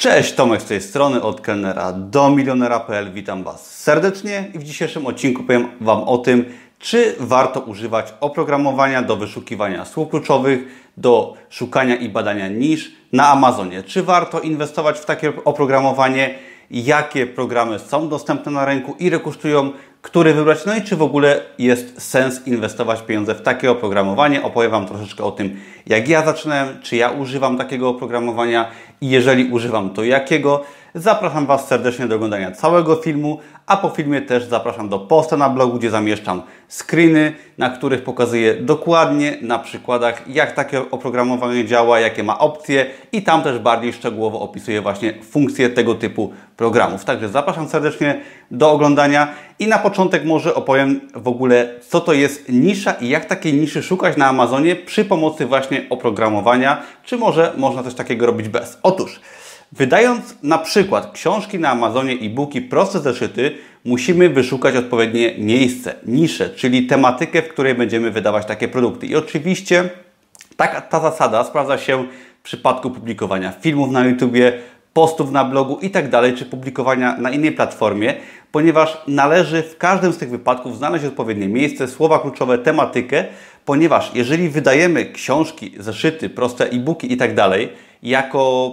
Cześć, Tomek z tej strony, od kelnera do milionera.pl. Witam Was serdecznie i w dzisiejszym odcinku powiem Wam o tym, czy warto używać oprogramowania do wyszukiwania słów kluczowych, do szukania i badania nisz na Amazonie. Czy warto inwestować w takie oprogramowanie, jakie programy są dostępne na rynku, ile kosztują, który wybrać, no i czy w ogóle jest sens inwestować pieniądze w takie oprogramowanie. Opowiem Wam troszeczkę o tym, jak ja zaczynałem, czy ja używam takiego oprogramowania i jeżeli używam, to jakiego. Zapraszam Was serdecznie do oglądania całego filmu, a po filmie też zapraszam do posta na blogu, gdzie zamieszczam screeny, na których pokazuję dokładnie na przykładach, jak takie oprogramowanie działa, jakie ma opcje i tam też bardziej szczegółowo opisuję właśnie funkcje tego typu programów. Także zapraszam serdecznie do oglądania i na początek może opowiem w ogóle, co to jest nisza i jak takiej niszy szukać na Amazonie przy pomocy właśnie oprogramowania, czy może można coś takiego robić bez. Otóż, Wydając na przykład książki na Amazonie, e-booki, proste zeszyty, musimy wyszukać odpowiednie miejsce, niszę, czyli tematykę, w której będziemy wydawać takie produkty. I oczywiście taka, ta zasada sprawdza się w przypadku publikowania filmów na YouTubie, postów na blogu i tak czy publikowania na innej platformie, ponieważ należy w każdym z tych wypadków znaleźć odpowiednie miejsce, słowa kluczowe, tematykę, ponieważ jeżeli wydajemy książki, zeszyty, proste e-booki i tak jako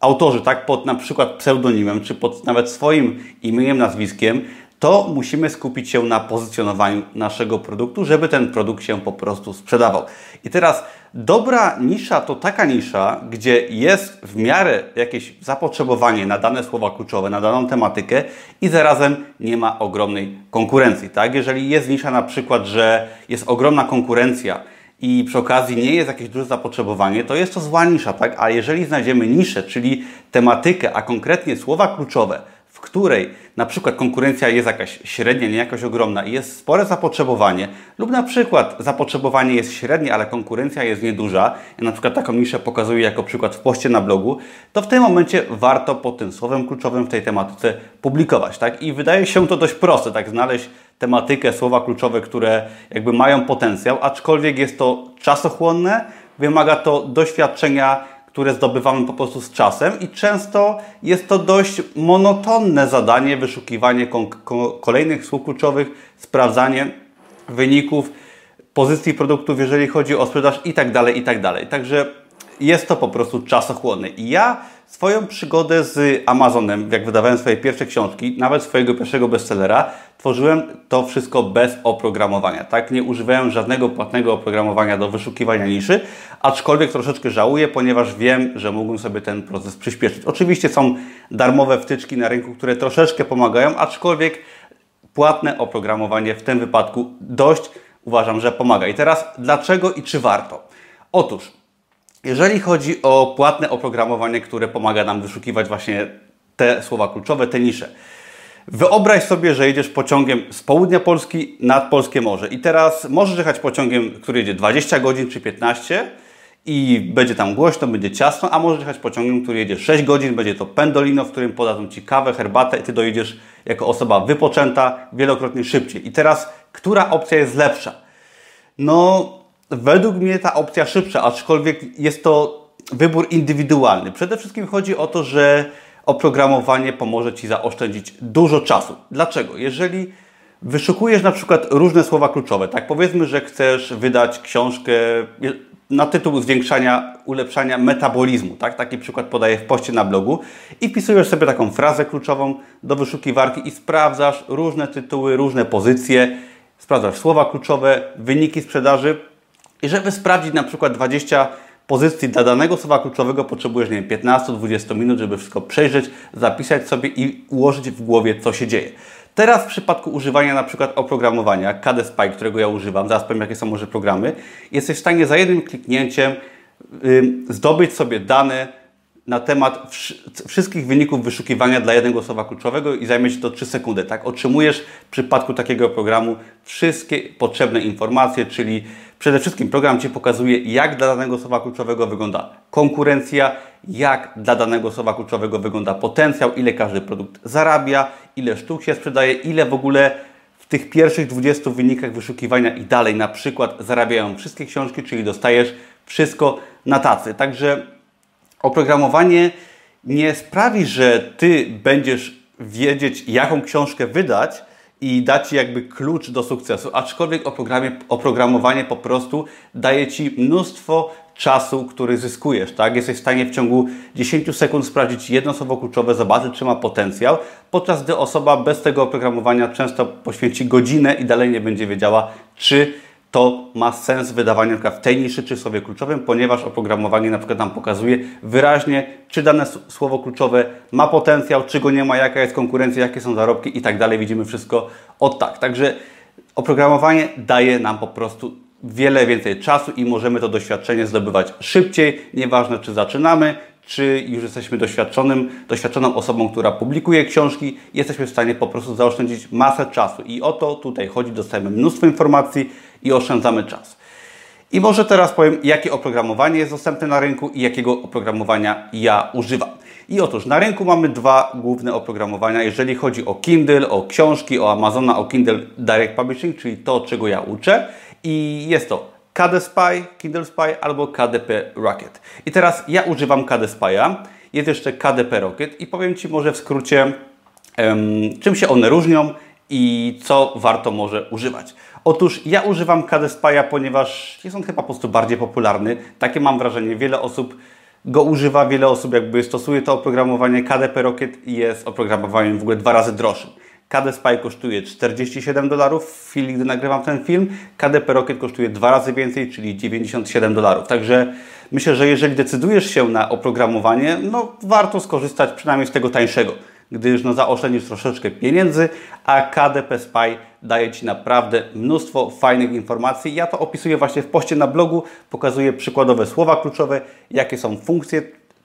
autorzy, tak, pod na przykład pseudonimem, czy pod nawet swoim imieniem, nazwiskiem, to musimy skupić się na pozycjonowaniu naszego produktu, żeby ten produkt się po prostu sprzedawał. I teraz dobra nisza to taka nisza, gdzie jest w miarę jakieś zapotrzebowanie na dane słowa kluczowe, na daną tematykę i zarazem nie ma ogromnej konkurencji. Tak? Jeżeli jest nisza na przykład, że jest ogromna konkurencja, i przy okazji nie jest jakieś duże zapotrzebowanie, to jest to zła nisza, tak? A jeżeli znajdziemy niszę, czyli tematykę, a konkretnie słowa kluczowe, w której na przykład konkurencja jest jakaś średnia, nie jakaś ogromna i jest spore zapotrzebowanie, lub na przykład zapotrzebowanie jest średnie, ale konkurencja jest nieduża, ja na przykład taką niszę pokazuję jako przykład w poście na blogu, to w tym momencie warto pod tym słowem kluczowym w tej tematyce publikować, tak? I wydaje się to dość proste, tak? Znaleźć tematykę, słowa kluczowe, które jakby mają potencjał, aczkolwiek jest to czasochłonne, wymaga to doświadczenia, które zdobywamy po prostu z czasem i często jest to dość monotonne zadanie, wyszukiwanie kolejnych słów kluczowych, sprawdzanie wyników, pozycji produktów, jeżeli chodzi o sprzedaż i tak dalej, i tak dalej. Także jest to po prostu czasochłonne. I ja swoją przygodę z Amazonem, jak wydawałem swoje pierwsze książki, nawet swojego pierwszego bestsellera, tworzyłem to wszystko bez oprogramowania. Tak, nie używałem żadnego płatnego oprogramowania do wyszukiwania niszy, aczkolwiek troszeczkę żałuję, ponieważ wiem, że mógłbym sobie ten proces przyspieszyć. Oczywiście są darmowe wtyczki na rynku, które troszeczkę pomagają, aczkolwiek płatne oprogramowanie w tym wypadku dość uważam, że pomaga. I teraz dlaczego i czy warto? Otóż jeżeli chodzi o płatne oprogramowanie, które pomaga nam wyszukiwać właśnie te słowa kluczowe, te nisze. Wyobraź sobie, że jedziesz pociągiem z południa Polski nad Polskie Morze i teraz możesz jechać pociągiem, który jedzie 20 godzin czy 15 i będzie tam głośno, będzie ciasno, a możesz jechać pociągiem, który jedzie 6 godzin, będzie to pendolino, w którym podadzą Ci kawę, herbatę i Ty dojedziesz jako osoba wypoczęta wielokrotnie szybciej. I teraz, która opcja jest lepsza? No, według mnie ta opcja szybsza, aczkolwiek jest to wybór indywidualny. Przede wszystkim chodzi o to, że oprogramowanie pomoże Ci zaoszczędzić dużo czasu. Dlaczego? Jeżeli wyszukujesz na przykład różne słowa kluczowe, tak powiedzmy, że chcesz wydać książkę na tytuł zwiększania, ulepszania metabolizmu, tak? Taki przykład podaję w poście na blogu i wpisujesz sobie taką frazę kluczową do wyszukiwarki i sprawdzasz różne tytuły, różne pozycje, sprawdzasz słowa kluczowe, wyniki sprzedaży i żeby sprawdzić na przykład 20 pozycji dla danego słowa kluczowego potrzebujesz, nie wiem, 15-20 minut, żeby wszystko przejrzeć, zapisać sobie i ułożyć w głowie, co się dzieje. Teraz w przypadku używania na przykład oprogramowania KD którego ja używam, zaraz powiem jakie są może programy, jesteś w stanie za jednym kliknięciem yy, zdobyć sobie dane na temat wszystkich wyników wyszukiwania dla jednego słowa kluczowego i zajmie się to 3 sekundy. Tak? Otrzymujesz w przypadku takiego programu wszystkie potrzebne informacje, czyli przede wszystkim program Ci pokazuje, jak dla danego słowa kluczowego wygląda konkurencja, jak dla danego słowa kluczowego wygląda potencjał, ile każdy produkt zarabia, ile sztuk się sprzedaje, ile w ogóle w tych pierwszych 20 wynikach wyszukiwania i dalej na przykład zarabiają wszystkie książki, czyli dostajesz wszystko na tacy. Także oprogramowanie nie sprawi, że Ty będziesz wiedzieć, jaką książkę wydać, i da Ci jakby klucz do sukcesu, aczkolwiek oprogramowanie po prostu daje Ci mnóstwo czasu, który zyskujesz, tak? Jesteś w stanie w ciągu 10 sekund sprawdzić jedno słowo kluczowe, zobaczyć, czy ma potencjał, podczas gdy osoba bez tego oprogramowania często poświęci godzinę i dalej nie będzie wiedziała, czy to ma sens wydawania w tej niszy czy słowie kluczowym, ponieważ oprogramowanie przykład nam pokazuje wyraźnie, czy dane słowo kluczowe ma potencjał, czy go nie ma, jaka jest konkurencja, jakie są zarobki i tak dalej. Widzimy wszystko od tak. Także oprogramowanie daje nam po prostu wiele więcej czasu i możemy to doświadczenie zdobywać szybciej, nieważne czy zaczynamy, czy już jesteśmy doświadczonym, doświadczoną osobą, która publikuje książki, jesteśmy w stanie po prostu zaoszczędzić masę czasu. I o to tutaj chodzi, dostajemy mnóstwo informacji i oszczędzamy czas. I może teraz powiem, jakie oprogramowanie jest dostępne na rynku i jakiego oprogramowania ja używam. I otóż na rynku mamy dwa główne oprogramowania, jeżeli chodzi o Kindle, o książki, o Amazona, o Kindle Direct Publishing, czyli to, czego ja uczę. I jest to KD Spy, Kindle Spy albo KDP Rocket. I teraz ja używam KD Spy'a, jest jeszcze KDP Rocket i powiem Ci może w skrócie, um, czym się one różnią i co warto może używać. Otóż ja używam KD Spy'a, ponieważ jest on chyba po prostu bardziej popularny. Takie mam wrażenie. Wiele osób go używa, wiele osób jakby stosuje to oprogramowanie. KDP Rocket jest oprogramowaniem w ogóle dwa razy droższym. KD Spy kosztuje 47 dolarów w chwili, gdy nagrywam ten film. KDP Rocket kosztuje dwa razy więcej, czyli 97 dolarów. Także myślę, że jeżeli decydujesz się na oprogramowanie, no warto skorzystać przynajmniej z tego tańszego, gdyż no zaoszczędzisz troszeczkę pieniędzy, a KDP Spy daje Ci naprawdę mnóstwo fajnych informacji. Ja to opisuję właśnie w poście na blogu, pokazuję przykładowe słowa kluczowe, jakie są funkcje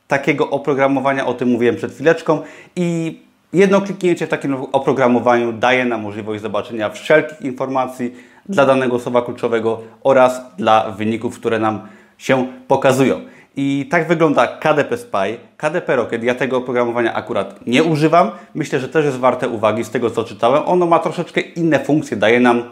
takiego oprogramowania, o tym mówiłem przed chwileczką i Jedno kliknięcie w takim oprogramowaniu daje nam możliwość zobaczenia wszelkich informacji dla danego słowa kluczowego oraz dla wyników, które nam się pokazują. I tak wygląda KDP Spy, KDP Rocket. Ja tego oprogramowania akurat nie używam. Myślę, że też jest warte uwagi z tego, co czytałem. Ono ma troszeczkę inne funkcje, daje nam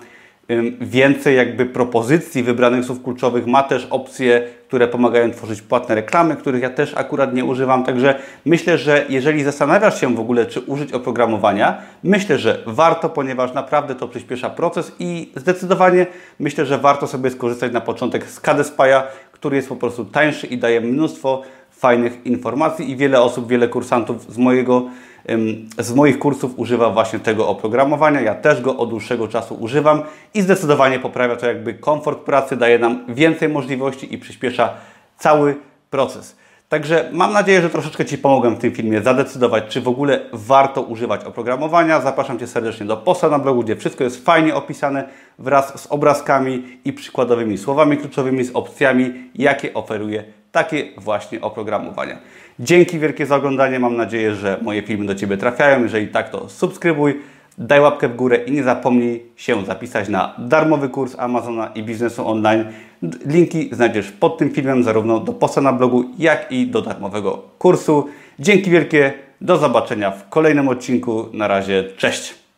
więcej jakby propozycji wybranych słów kluczowych. Ma też opcje, które pomagają tworzyć płatne reklamy, których ja też akurat nie używam. Także myślę, że jeżeli zastanawiasz się w ogóle, czy użyć oprogramowania, myślę, że warto, ponieważ naprawdę to przyspiesza proces i zdecydowanie myślę, że warto sobie skorzystać na początek z KDSPI'a, który jest po prostu tańszy i daje mnóstwo fajnych informacji i wiele osób, wiele kursantów z mojego z moich kursów używa właśnie tego oprogramowania. Ja też go od dłuższego czasu używam i zdecydowanie poprawia to jakby komfort pracy, daje nam więcej możliwości i przyspiesza cały proces. Także mam nadzieję, że troszeczkę Ci pomogłem w tym filmie zadecydować, czy w ogóle warto używać oprogramowania. Zapraszam Cię serdecznie do posta na blogu, gdzie wszystko jest fajnie opisane wraz z obrazkami i przykładowymi słowami kluczowymi, z opcjami, jakie oferuje takie właśnie oprogramowania. Dzięki wielkie za oglądanie. Mam nadzieję, że moje filmy do Ciebie trafiają. Jeżeli tak, to subskrybuj, daj łapkę w górę i nie zapomnij się zapisać na darmowy kurs Amazona i biznesu online. Linki znajdziesz pod tym filmem, zarówno do posta na blogu, jak i do darmowego kursu. Dzięki wielkie, do zobaczenia w kolejnym odcinku. Na razie, cześć!